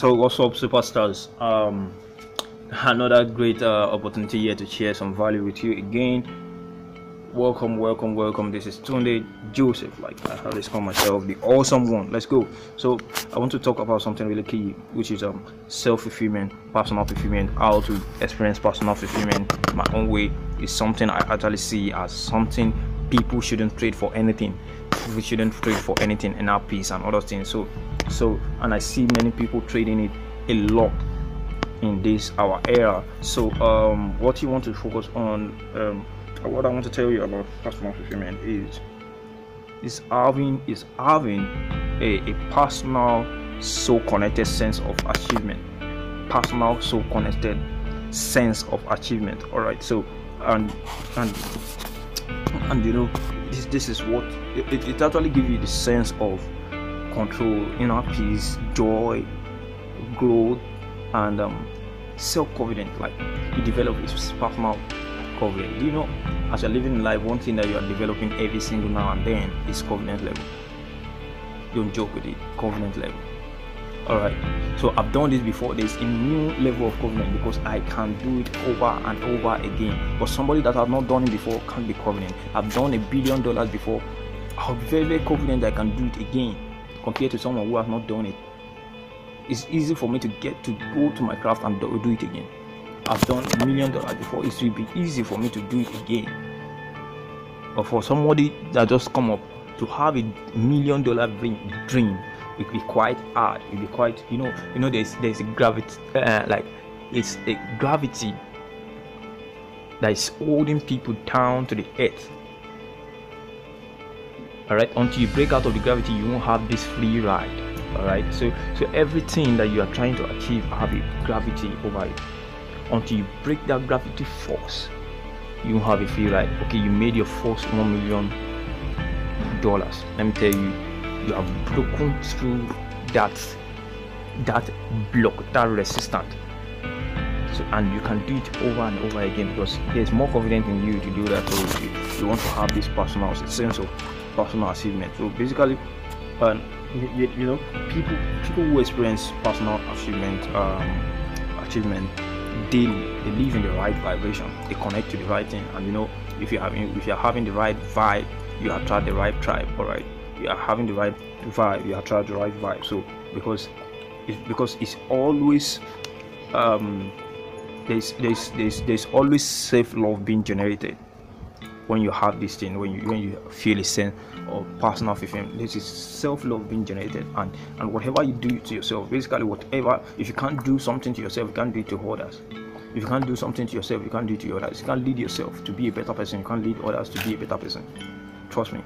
So what's up, superstars? Um, another great uh, opportunity here to share some value with you again. Welcome, welcome, welcome. This is Tunde Joseph, like I always call myself, the awesome one. Let's go. So I want to talk about something really key, which is um self-fulfillment, personal fulfillment, how to experience personal fulfillment my own way is something I actually see as something people shouldn't trade for anything. We shouldn't trade for anything in our peace and other things. So so and i see many people trading it a lot in this our era. So um, what you want to focus on um, what i want to tell you about personal fulfillment is is having is having a, a personal so connected sense of achievement. Personal so connected sense of achievement. All right. So and and and you know this this is what it, it actually gives you the sense of control, inner peace, joy, growth, and um, self-confidence. Like you develop is personal confidence. You know, as you're living life, one thing that you are developing every single now and then is confidence level. Don't joke with it, confidence level. Alright, so I've done this before. There's a new level of confidence because I can do it over and over again. But somebody that has not done it before can't be confident. I've done a billion dollars before. I'm very, very confident I can do it again compared to someone who has not done it. It's easy for me to get to go to my craft and do, it again. I've done a million dollars before. It will be easy for me to do it again. But for somebody that just come up to have a million dollar dream, it be quite hard. It be quite, you know, you know, there's there's a gravity, uh, like it's a gravity that is holding people down to the earth all right until you break out of the gravity you won't have this free ride all right so so everything that you are trying to achieve have a gravity over it. Until you break that gravity force you won't have a free ride. Okay you made your first one million dollars. Let me tell you you have broken through that that block that resistance. So and you can do it over and over again because there's more confidence in you to do that. So you, you want to have this personal sense of personal achievement. So basically, um, you, you, know, people people who experience personal achievement um, achievement daily, they live in the right vibration. They connect to the right thing, and you know, if you're having if you're having the right vibe, you attract the right tribe. All right, you are having the right vibe, you attract the right vibe. So because it's because it's always um, there's there's there's there's always self love being generated when you have this thing when you when you feel a sense of personal fulfillment this is self-love being generated. And and whatever you do to yourself basically whatever if you can't do something to yourself you can't do it to others. If you can't do something to yourself you can't do it to others. You can't lead yourself to be a better person you can't lead others to be a better person. Trust me.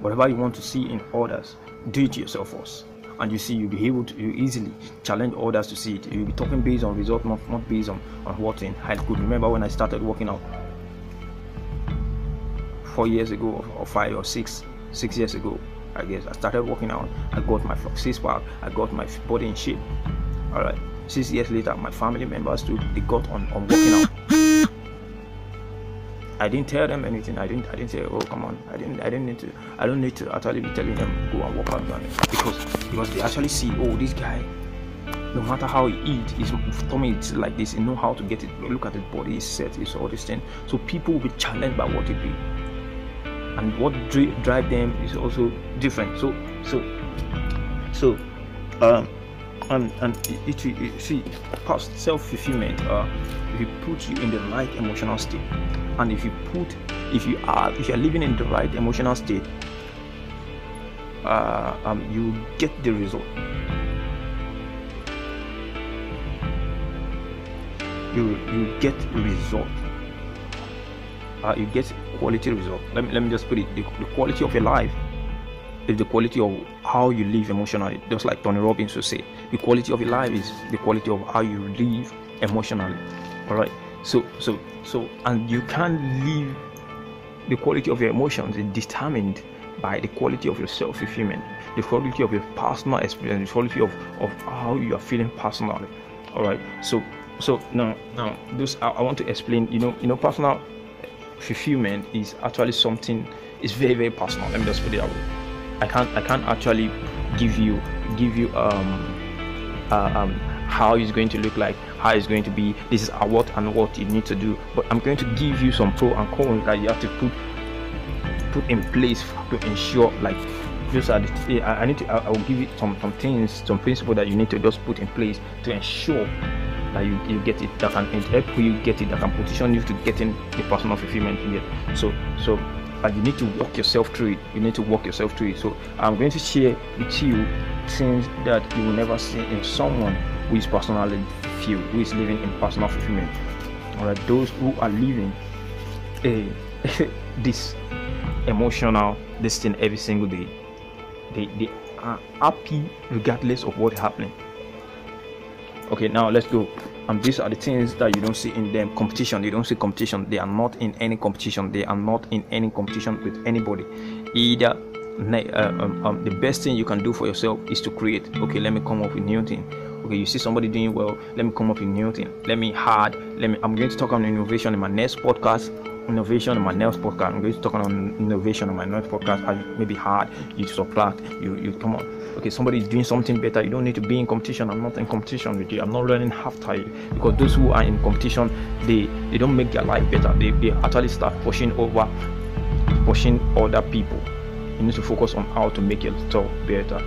Whatever you want to see in others do it to yourself first. And you see you'll be able to you easily challenge others to see it. You'll be talking based on result not, not based on, on what in I could remember when I started working out four years ago or five or six six years ago i guess i started working out i got my six pack i got my body in shape all right six years later my family members too they got on, on working out I didn't tell them anything. I didn't. I didn't say, "Oh, come on." I didn't. I didn't need to. I don't need to actually be telling them go and work out because because they actually see, oh, this guy, no matter how he eat, his tummy is like this. He know how to get it. Look at his body, is set, is all this thing. So people will be challenged by what he do and what drive them is also different. So so so um and and it, it, it see past self-fulfillment uh if you put you in the right emotional state and if you put if you are if you're living in the right emotional state uh, um, you get the result. You you get result. Uh, you get quality result. Let me, let me just put it the, the quality of your life is the quality of how you live emotionally. Just like Tony Robbins would say, the quality of your life is the quality of how you live emotionally. All right. So so so and you can't live the quality of your emotions is determined by the quality of your self-fulfillment, the quality of your personal experience, the quality of, of how you are feeling personally. All right. So so now now this I, I want to explain. You know you know personal fulfillment is actually something is very very personal let me just put it that way i can't i can't actually give you give you um uh, um, how it's going to look like, how it's going to be. This is what and what you need to do. But I'm going to give you some pro and cons that you have to put put in place to ensure like just I, I need to I, will give you some some things some principle that you need to just put in place to ensure that you, you get it that can help you get it that can position you to getting the personal fulfillment get. So so and you need to walk yourself through it. You need to walk yourself through it. So i'm going to share with you things that you will never see in someone who is personally fulfilled who is living in personal fulfillment. All right those who are living a this emotional this thing every single day they, they are happy regardless of what happening okay now let's go. And these are the things that you don't see in them. Competition you don't see competition. They are not in any competition. They are not in any competition with anybody. Either uh, um, um, the best thing you can do for yourself is to create. Okay let me come up with new thing. Okay you see somebody doing well. Let me come up with new thing. Let me hard. Let me i'm going to talk on innovation in my next podcast innovation in my next podcast. I'm going to talk on innovation in my next podcast. How maybe hard, you subtract, you you come on. Okay, somebody is doing something better. You don't need to be in competition. I'm not in competition with you. I'm not learning half you because those who are in competition, they they don't make their life better. They they actually start pushing over, pushing other people. You need to focus on how to make yourself better.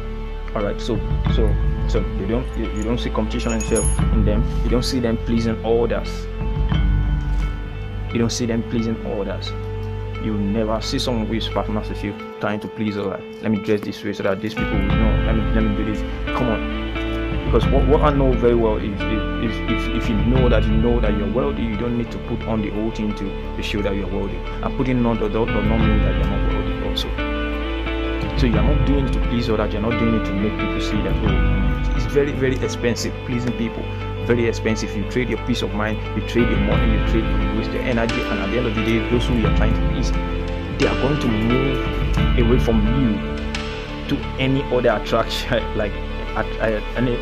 All right. So so so you don't you, you don't see competition yourself in them. You don't see them pleasing others you don't see them pleasing others. You never see someone who is partners with you trying to please others. Let me dress this way so that these people will know. Let me let me do this. Come on. Because what, what I know very well is, if, if you know that you know that you're wealthy, you don't need to put on the whole thing to, show that you're wealthy. And putting on the does not mean that you're not wealthy also. So you're not doing it to please others, you're not doing it to make people see that oh it's very, very expensive pleasing people very expensive. You trade your peace of mind, you trade your money, you trade you waste your energy, and at the end of the day, those who you're trying to please, they are going to move away from you to any other attraction, like at, any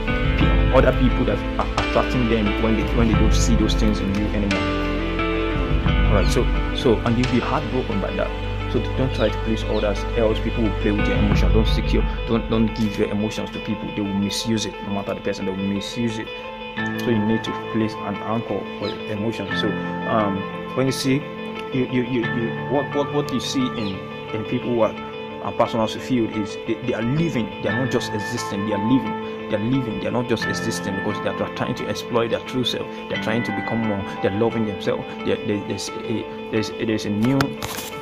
other people that are attracting them when they when they don't see those things in you anymore. Alright, so so and you'll be heartbroken by that. So don't try to please others, else people will play with your emotions. Don't secure, don't don't give your emotions to people. They will misuse it. No matter the person, they will misuse it so you need to place an anchor for emotion. So um, when you see you, you, you, you what, what what you see in in people who are, are personal fulfilled is they, they are living they are not just existing they are living they're living they're not just existing because they're trying to exploit their true self. They're trying to become more they're loving themselves. They're, there's a there's, there's a new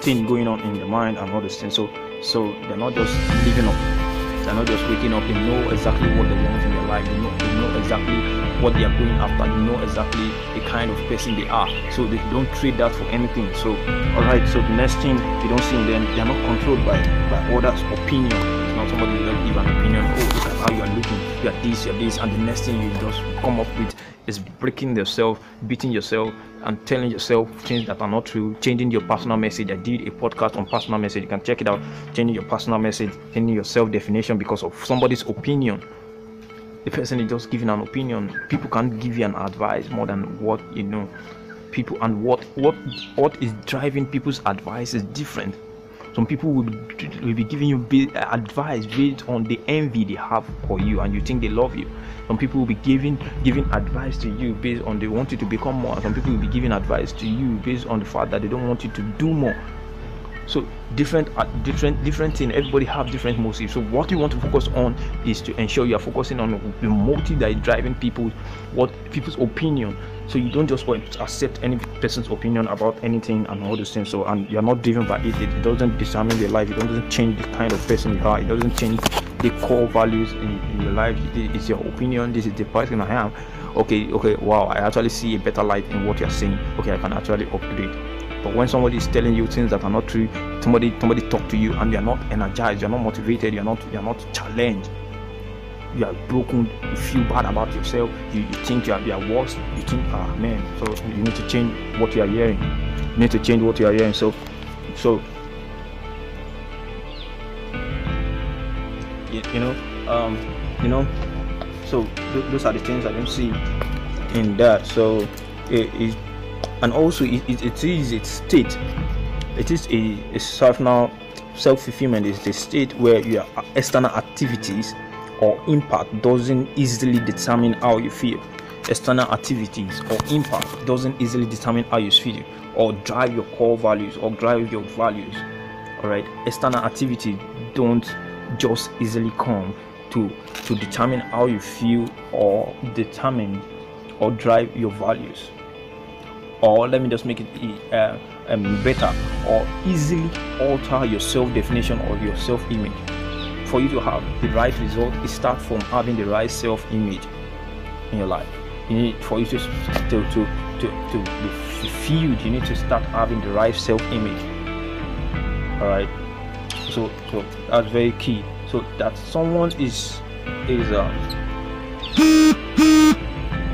thing going on in the mind and all these things. So so they're not just living up. They're not just waking up. They know exactly what they want in their life. They know, they know exactly what they are going after they know exactly the kind of person they are so they don't trade that for anything so all right so the next thing you don't see in them they are not controlled by by others opinion it's not somebody just give an opinion oh look at how you are looking you are this you are this and the next thing you just come up with is breaking yourself beating yourself and telling yourself things that are not true, changing your personal message. I did a podcast on personal message. You can check it out. Changing your personal message, changing your self definition because of somebody's opinion the person is just giving an opinion. People can't give you an advice more than what you know. People and what what what is driving people's advice is different. Some people will be, will be giving you advice based on the envy they have for you and you think they love you. Some people will be giving giving advice to you based on they want you to become more. Some people will be giving advice to you based on the fact that they don't want you to do more so different uh, different different thing. Everybody have different motives. So what you want to focus on is to ensure you are focusing on the motive that is driving people what people's opinion. So you don't just want to accept any person's opinion about anything and all those things. So and you're not driven by it. It doesn't determine your life. It doesn't change the kind of person you are. It doesn't change the core values in, in your life. It's your opinion. This is the person i am. Okay okay wow i actually see a better life in what you're saying okay i can actually upgrade but when somebody is telling you things that are not true, somebody somebody talk to you and you're not energized, you're not motivated, you're not you're not challenged, you are broken, you feel bad about yourself, you, you think you are, you are worse, you think, ah man, so you need to change what you are hearing. You need to change what you are hearing. So so you, you know, um, you know, so th- those are the things I don't see in that. So it is and also it, it, it is a state. It is a, a self now self-fulfillment is the state where your external activities or impact doesn't easily determine how you feel. External activities or impact doesn't easily determine how you feel or drive your core values or drive your values all right? External activity don't just easily come to to determine how you feel or determine or drive your values or let me just make it uh, um, better or easily alter your self-definition or your self-image. For you to have the right result it starts from having the right self-image in your life. You need for you to to to to, to be fulfilled you need to start having the right self-image. All right so so that's very key. So that someone is is uh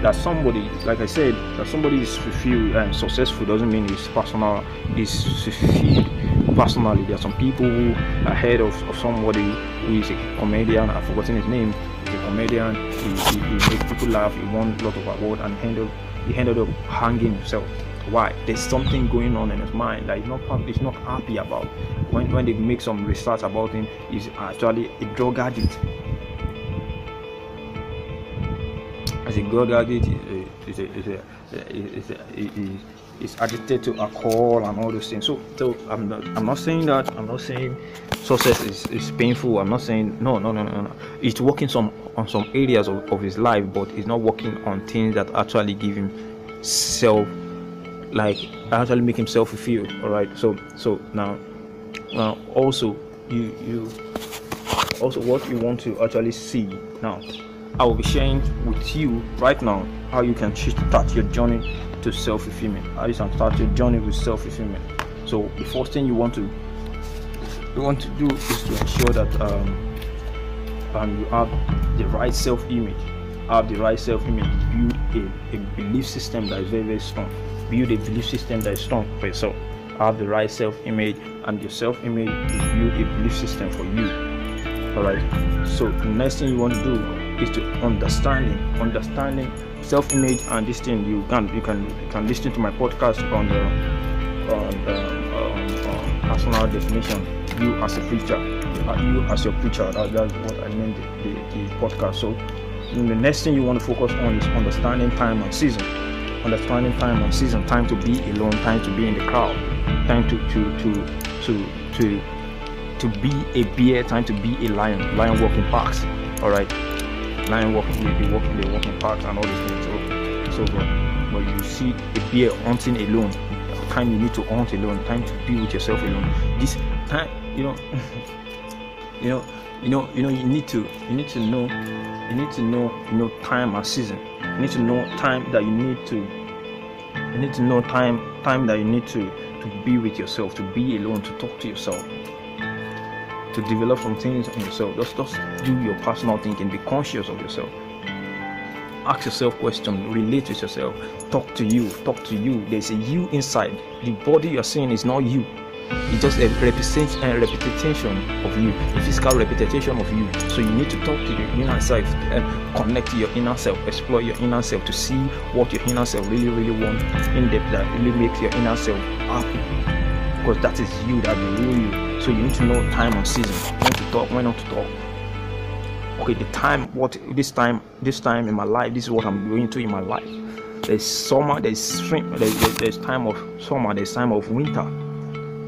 that somebody like i said that somebody is fulfilled and successful doesn't mean it's personal is fulfilled personally. There are some people who are ahead of, of somebody who is a comedian. I've forgotten his name. He's a comedian. He, he, he makes people laugh. He won a lot of awards and ended, he ended up hanging himself. Why? There's something going on in his mind that he's not he's not happy about. When when they make some research about him he's actually a drug addict as a drug is is is is is addicted to alcohol and all those things. So so i'm not i'm not saying that i'm not saying success is, is painful. I'm not saying no no no no no. It's working some on some areas of, of his life but he's not working on things that actually give him self like actually make himself fulfilled all right? So so now now also you you also what you want to actually see now i will be sharing with you right now how you can start your journey to self-fulfillment how you can start your journey with self-fulfillment so the first thing you want to you want to do is to ensure that um, um you have the right self-image have the right self-image build a, a belief system that is very very strong build a belief system that is strong for yourself. Have the right self-image, and your self-image will build a belief system for you. Alright. So the next thing you want to do is to understanding, understanding self-image, and this thing you can you can you can listen to my podcast on the on the um, personal definition. You as a preacher, you as your preacher. That, that's what I meant the, the, the podcast. So the next thing you want to focus on is understanding time and season understanding time and season, time to be alone, time to be in the crowd, time to to to to to to be a bear, time to be a lion, lion walking parks. All right, lion walking, they walking, walking parks and all these things. So, so but, but you see a bear hunting alone, time you need to hunt alone, time to be with yourself alone. This time, you know, you know, you know, you know, you need to, you need to know, you need to know, you know, time and season you need to know time that you need to you need to know time time that you need to to be with yourself to be alone to talk to yourself to develop some things on yourself. Just just do your personal thinking. Be conscious of yourself. Ask yourself questions. Relate with yourself. Talk to you. Talk to you. There's a you inside. The body you're seeing is not you. It's just a representation, a representation of you, a physical representation of you. So you need to talk to your inner self, and eh, connect to your inner self, explore your inner self to see what your inner self really, really wants in depth that really makes your inner self happy. Because that is you, that the real you. So you need to know time and season, when to talk, when not to talk. Okay, the time, what this time, this time in my life, this is what I'm going through in my life. There's summer, there's spring, there's, there's time of summer, there's time of winter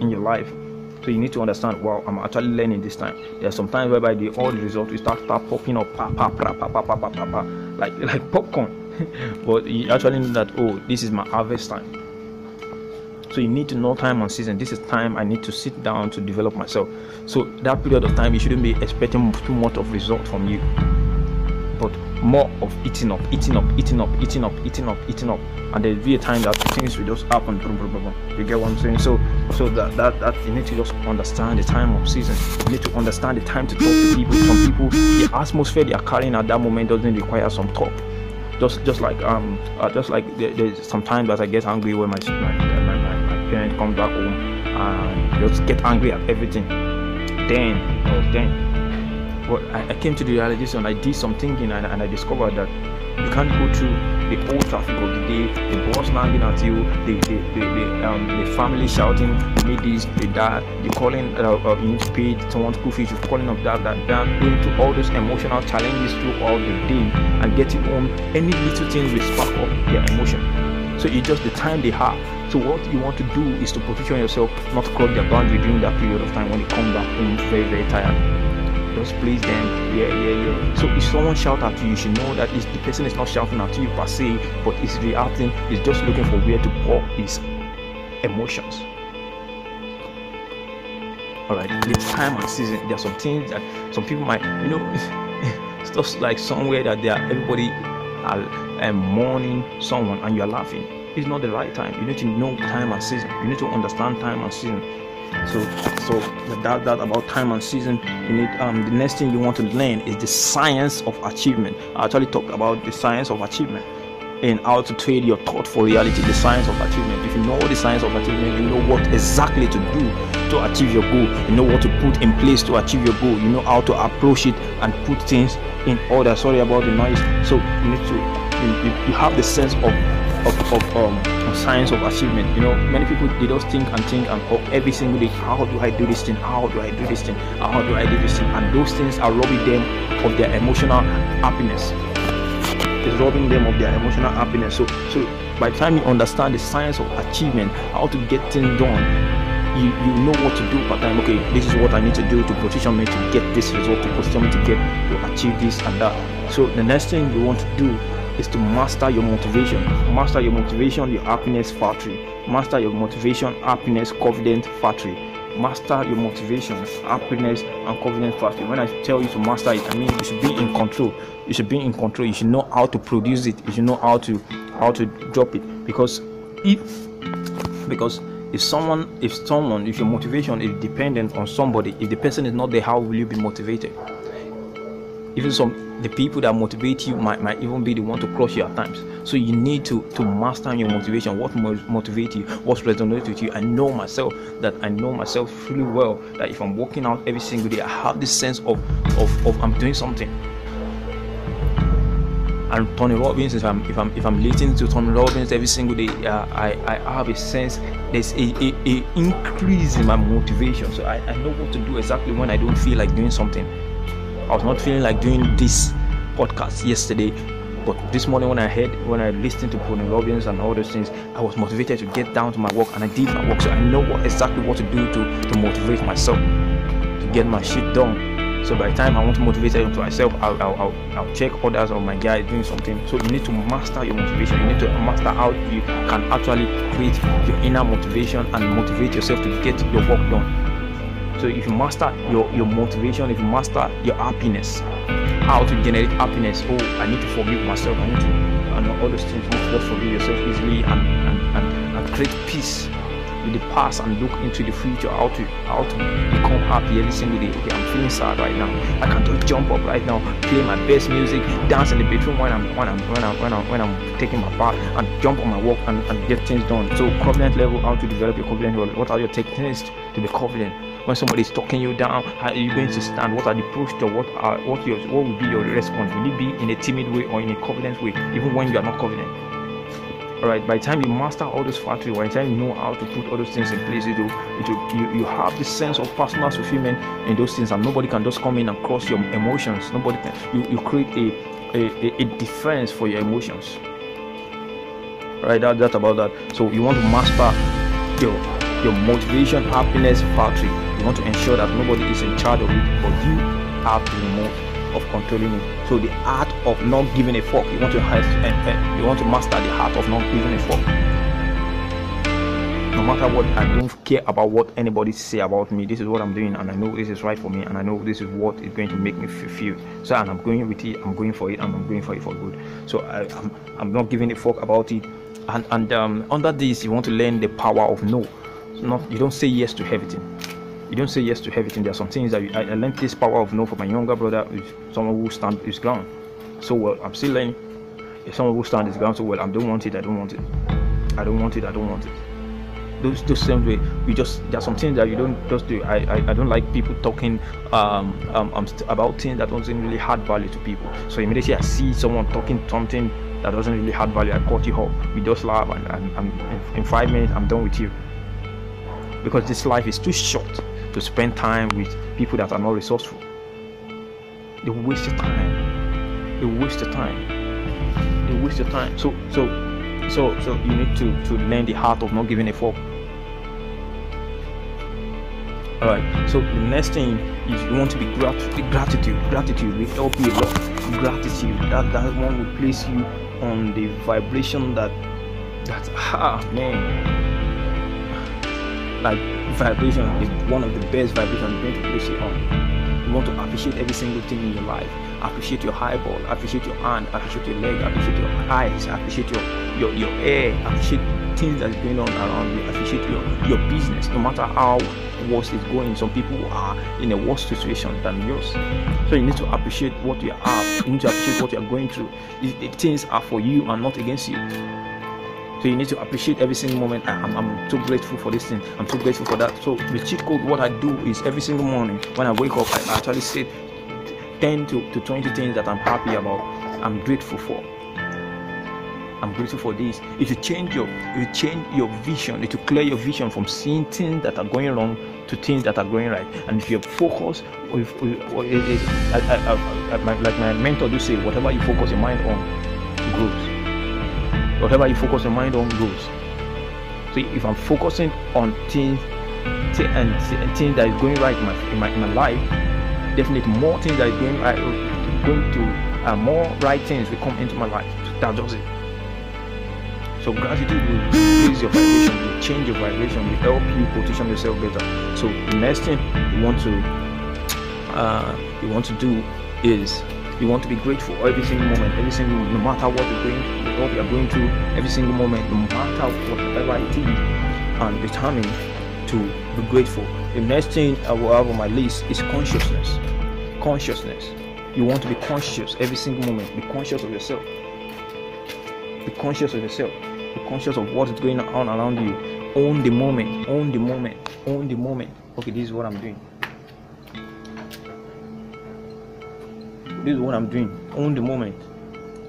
in your life. So you need to understand, wow, I'm actually learning this time. There are some times whereby the all the results will start, start popping up, pa, pa, pa, pa, pa, pa, pa, pa, pa, like like popcorn. but you actually know that oh, this is my harvest time. So you need to know time and season. This is time I need to sit down to develop myself. So that period of time, you shouldn't be expecting too much of result from you, but more of eating up, eating up, eating up, eating up, eating up, eating up, and there'll be a time that things will just happen. You get what I'm saying? So, so that that that you need to just understand the time of season. You need to understand the time to talk to people. Some people, the atmosphere they are carrying at that moment doesn't require some talk. Just just like um uh, just like there, there's sometimes that I get angry when my my, my, my, my parent comes back home and just get angry at everything. Then, oh then but I, I, came to the realization I did some thinking and, and, I discovered that you can't go through the whole traffic of the day, the boss nagging at you, the the, the, the, um, the family shouting, the need this, the that. You're calling, uh, uh, you need someone's school fees. You're calling up that, that, that. Going all those emotional challenges throughout the day and getting home. Any little thing will spark up their emotion. So it's just the time they have. So what you want to do is to position yourself not cross their boundary during that period of time when they come back home very, very tired just please them. Yeah, yeah, yeah. So if someone shout at you, you should know that the person is not shouting at you per se, but is reacting, is just looking for where to pour his emotions. Alright, it's time and season. There are some things that some people might, you know, stuff like somewhere that they are everybody are um, mourning someone and you are laughing. It's not the right time. You need to know time and season. You need to understand time and season so so that that about time and season you need um the next thing you want to learn is the science of achievement i actually talk about the science of achievement and how to trade your thought for reality the science of achievement if you know the science of achievement you know what exactly to do to achieve your goal you know what to put in place to achieve your goal you know how to approach it and put things in order sorry about the noise so you need to you, you, have the sense of of, of um science of achievement. You know, many people they just think and think and oh, every single day, how do I do this thing? How do I do this thing? How do I do this thing? And those things are robbing them of their emotional happiness. It's robbing them of their emotional happiness. So, so by the time you understand the science of achievement, how to get things done, you, you know what to do per time. Okay, this is what I need to do to position me to get this result, to position me to get to achieve this and that. So the next thing you want to do is to master your motivation. Master your motivation, your happiness factory. Master your motivation, happiness, confidence factory. Master your motivation, happiness, and confidence factory. When I tell you to master it, I mean you should be in control. You should be in control. You should know how to produce it. You should know how to how to drop it. Because if because if someone if someone if your motivation is dependent on somebody, if the person is not there, how will you be motivated? Even some the people that motivate you might, might even be the one to crush you at times. So you need to to master your motivation. What motivates you? What resonates with you? I know myself that i know myself really well that if i'm working out every single day i have this sense of of, of i'm doing something. And Tony Robbins, if I'm if I'm if I'm listening to Tony Robbins every single day, uh, I I have a sense there's a, a, a increase in my motivation. So I, I know what to do exactly when I don't feel like doing something. I was not feeling like doing this podcast yesterday, but this morning when I heard, when I listened to Tony Robbins and all those things, I was motivated to get down to my work, and I did my work. So I know what exactly what to do to to motivate myself to get my shit done. So by the time I want to motivate myself, I'll, I'll, I'll, I'll check others or my guy doing something. So you need to master your motivation. You need to master how you can actually create your inner motivation and motivate yourself to get your work done. So if you master your, your motivation, if you master your happiness, how to generate happiness. Oh, I need to forgive myself. I need to and all those things. Just forgive yourself easily and, and, and, and create peace with the past and look into the future how to how to become happy every single day okay i'm feeling sad right now i can just jump up right now play my best music dance in the bedroom when i'm when i'm when i'm when i'm, when I'm taking my bath and jump on my work and, and get things done so confident level how to develop your confidence level what are your techniques to be confident when somebody is talking you down how are you going to stand? What are the posture what are what your what will be your response? Will it be in a timid way or in a confident way even when you are not confident all right by the time you master all those factors by the time you know how to put all those things in place you do you, you have this sense of personal fulfillment in those things and nobody can just come in and cross your emotions. Nobody can you, you create a, a, a defense for your emotions. Right that, that's about that. So you want to master your your motivation happiness factory. You want to ensure that nobody is in charge of it but you have the remote of controlling it. So the art of not giving a fuck you want to have uh, you want to master the art of not giving a fuck. No matter what i don't care about what anybody say about me. This is what i'm doing and i know this is right for me and i know this is what is going to make me feel. So and i'm going with it i'm going for it and i'm going for it for good. So I, am I'm, I'm not giving a fuck about it. And and um, under this you want to learn the power of no not you don't say yes to everything you don't say yes to everything. There are some things that you, I, I learned this power of no from my younger brother, someone who stand his ground so well. I'm still learning. If someone who stand his ground so well, I don't want it. I don't want it. I don't want it. I don't want it. Those, the same way. You just there are some things that you don't just do. I I, I don't like people talking um, um, um about things that doesn't really add value to people. So immediately I see someone talking something that doesn't really add value, I cut you off. We just laugh and, and, and in five minutes I'm done with you because this life is too short to spend time with people that are not resourceful. They waste your time. They waste your time. They waste your time. So so so so you need to to learn the art of not giving a fuck. All right. So the next thing is you want to be gratitude. Gratitude, gratitude will help you a lot. Gratitude that that one will place you on the vibration that that ah man like vibration is one of the best vibrations going to place you on. You want to appreciate every single thing in your life. Appreciate your eyeball, appreciate your hand, appreciate your leg, appreciate your eyes, appreciate your your, your hair, appreciate things that's going on around you, appreciate your, your business, no matter how worse it's going. Some people are in a worse situation than yours. So you need to appreciate what you have, you need to appreciate what you're going through. The things are for you and not against you. So you need to appreciate every single moment. I, am I'm grateful for this thing. I'm so grateful for that. So the cheat code, what I do is every single morning when I wake up, I actually say 10 to, to 20 things that I'm happy about. I'm grateful for. I'm grateful for this. If you change your, if you change your vision, it will clear your vision from seeing things that are going wrong to things that are going right. And if you focus, if, if, I, I, I, like my mentor do say, whatever you focus your mind on grows whatever you focus your mind on goes. So if I'm focusing on things and things that is going right in my, in my, in my life, definitely more things that is going right, going to uh, more right things will come into my life. That does it. So gratitude will raise your vibration, will change your vibration, will help you position yourself better. So the next thing you want to uh, you want to do is you want to be grateful every single moment, every single no matter what you're going, what you're going through, every single moment, no matter whatever it is, and determined to be grateful. The next thing I will have on my list is consciousness. Consciousness. You want to be conscious every single moment. Be conscious of yourself. Be conscious of yourself. Be conscious of what is going on around you. Own the moment. Own the moment. Own the moment. Okay, this is what I'm doing. this is what i'm doing own the moment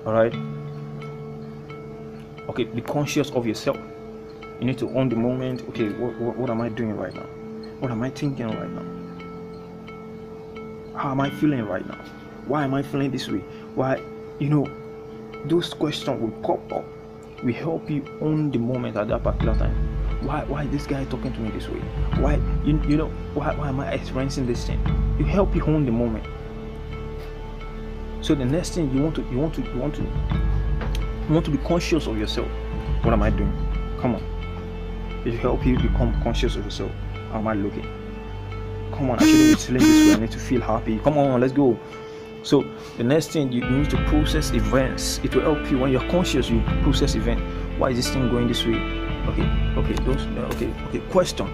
all right okay be conscious of yourself. You need to own the moment. Okay what, what, what am i doing right now? What am i thinking right now? How am i feeling right now? Why am i feeling this way? Why you know those questions will pop up. Will help you own the moment at that particular time. Why why this guy talking to me this way? Why you, you know why, why am i experiencing this thing? You help you own the moment. So the next thing you want to you want to you want to you want to be conscious of yourself. What am I doing? Come on. It will help you become conscious of yourself. How am I looking? Come on, I shouldn't be feeling this way. I need to feel happy. Come on, let's go. So the next thing you, need to process events. It will help you when you're conscious. You process event. Why is this thing going this way? Okay, okay, those. Uh, okay, okay. Question.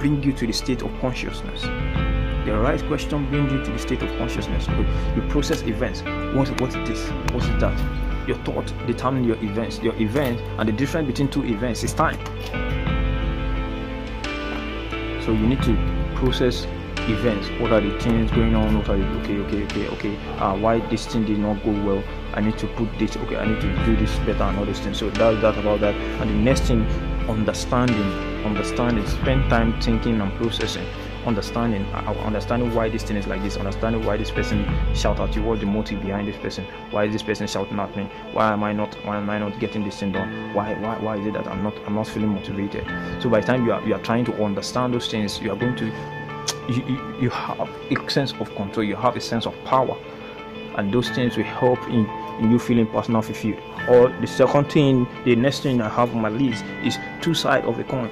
Bring you to the state of consciousness. The right question brings you to the state of consciousness. Okay, You process events. What, what is this? What is that? Your thought determine your events. Your event and the difference between two events is time. So you need to process events. What are the things going on? What are the, okay, okay, okay, okay? Uh, why this thing did not go well? I need to put this. Okay, I need to do this better and all those things. So that's that about that. And the next thing, understanding. Understanding. Spend time thinking and processing understanding uh, understanding why this thing is like this understanding why this person shout at you what the motive behind this person why is this person shouting at me why am i not why am i not getting this thing done why why, why is it that i'm not i'm not feeling motivated? So by the time you are you are trying to understand those things you are going to you, you, you have a sense of control you have a sense of power. And those things will help in, in you feeling personal fulfilled. Or the second thing the next thing i have on my list is two sides of the coin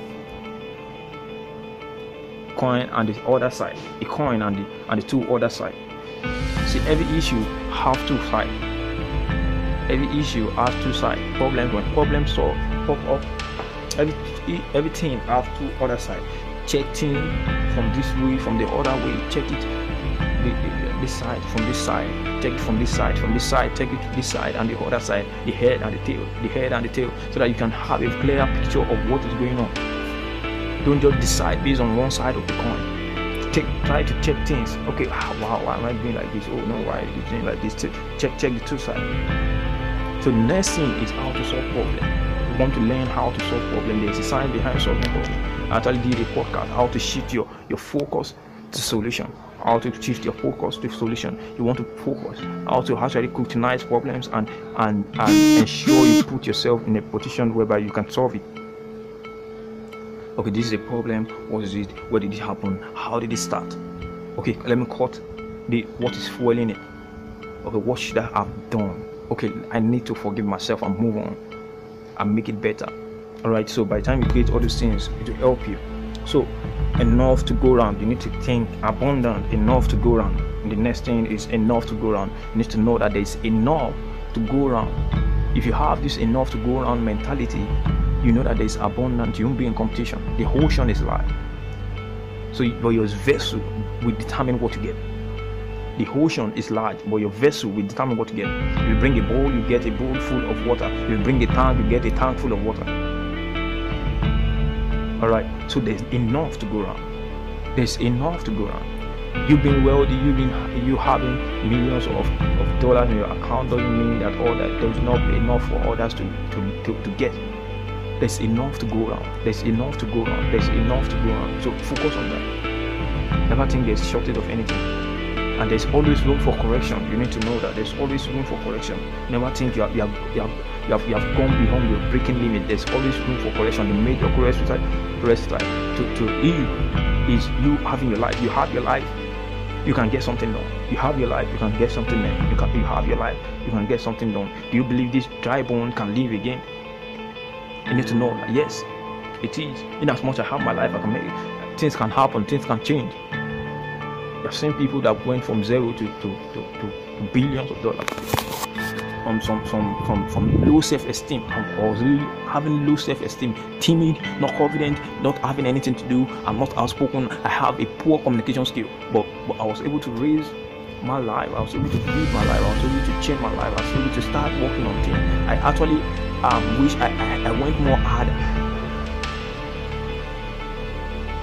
coin and the other side. A coin and the and the two other side. See every issue have two sides. Every issue has two sides. Problem when problem solve pop up. Every everything have two other side check thing from this way from the other way. Check it. This side from this side. Take it from this side from this side. Take it to this side and the other side. The head and the tail. The head and the tail. So that you can have a clear picture of what is going on don't just decide based on one side of the coin. Take, try to check things. Okay, ah, wow, why am I doing like this? Oh no, why are you doing like this? Check, check the two sides. So the next thing is how to solve problem. You want to learn how to solve problem. There's a science behind solving problem. I actually did a podcast how to shift your your focus to solution how to shift your focus to solution you want to focus how to actually scrutinize problems and and and ensure you put yourself in a position whereby you can solve it okay this is a problem. What is it? Where did it happen? How did it start? Okay let me cut the what is fueling it. Okay what should i have done? Okay i need to forgive myself and move on and make it better. All right so by the time you create all these things it will help you. So enough to go around you need to think abundant enough to go around and the next thing is enough to go around you need to know that there's enough to go around if you have this enough to go around mentality you know that there's abundant you won't be in competition. The ocean is large so but your vessel will determine what you get. The ocean is large but your vessel will determine what you get. You bring a bowl you get a bowl full of water. You bring a tank you get a tank full of water. All right so there's enough to go around. There's enough to go around. You've been wealthy you've been you having millions of, of dollars in your account doesn't mean that all that there's not enough for others to, to, to, to get there's enough to go around. There's enough to go around. There's enough to go around. So focus on that. Never think there's shortage of anything. And there's always room for correction. You need to know that there's always room for correction. Never think you have, you have, you have, you have, you have gone beyond your breaking limit. There's always room for correction. The major correction rest to, to you is you having your life. You have your life. You can get something done. You have your life. You can get something done. You, can, you have your life. You can get something done. Do you believe this dry bone can live again you need to know that yes it is. In as much as i have my life i can make it things can happen things can change. I've seen people that went from zero to, to, to, to, billions of dollars. From some some from from low self-esteem. Or really having low self-esteem. Timid not confident not having anything to do. I'm not outspoken. I have a poor communication skill. But, but i was able to raise my life. I was able to build my life. I was able to change my life. I was able to start working on things. I actually um, wish I, I, I went more hard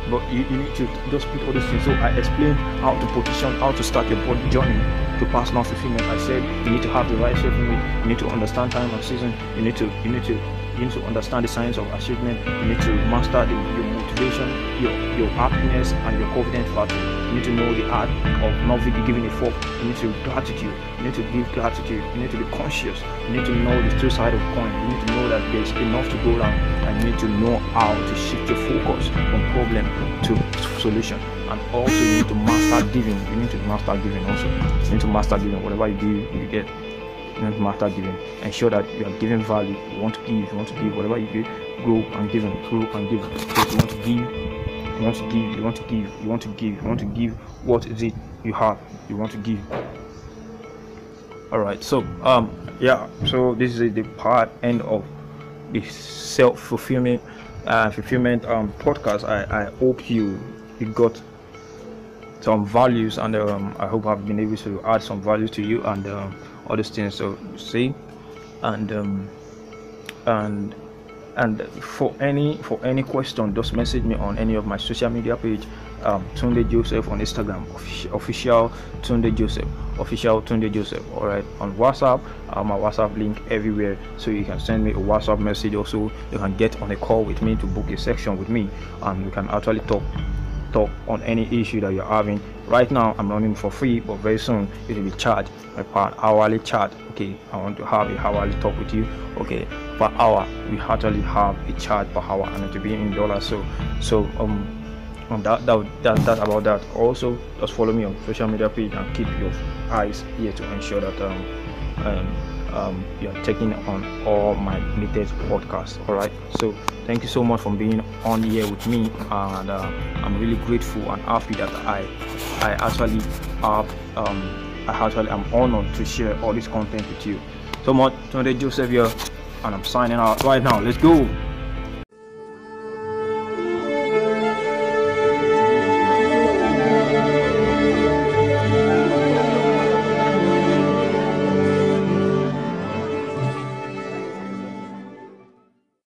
but you, you need to just put all these things. So I explained how to position, how to start your body journey to personal fulfillment. I said you need to have the right self image, you need to understand time and season, you need to you need to you need to understand the science of achievement, you need to master the, your motivation, your your happiness and your confidence factor. You need to know the art of not giving a fuck. You need to gratitude. You need to give gratitude. You need to be conscious. You need to know the two side of coin. You need to know that there's enough to go around and you need to know how to shift your focus from problem to solution. And also you need to master giving. You need to master giving also. You need to master giving. Whatever you give, you get. To master giving. Ensure that you are giving value. You want to give. You want to give. Whatever you give, grow and give and grow and give. You want to give you want to give you want to give you want to give you want to give what is it you have you want to give all right so um yeah so this is the part end of the self-fulfillment uh, fulfillment um podcast i i hope you you got some values and um, i hope i've been able to add some value to you and um, all these things so see? And um and and for any for any question just message me on any of my social media page. Um, Tunde Joseph on Instagram official Tunde Joseph official Tunde Joseph all right on WhatsApp uh, my WhatsApp link everywhere so you can send me a WhatsApp message also. You can get on a call with me to book a section with me and we can actually talk talk on any issue that you're having right now i'm running for free but very soon it will be charged. Per hourly charge okay? I want to have a hourly talk with you okay? Per hour we actually have a charge per hour and it will be in dollars so so um and that, that, that that's about that. Also just follow me on social media page and keep your eyes here to ensure that um, um um, you're taking on all my latest podcasts. All right. So thank you so much for being on here with me, and uh, I'm really grateful and happy that I I actually have um, I actually am honored to share all this content with you. So much, Tunde Joseph here, and I'm signing out right now. Let's go.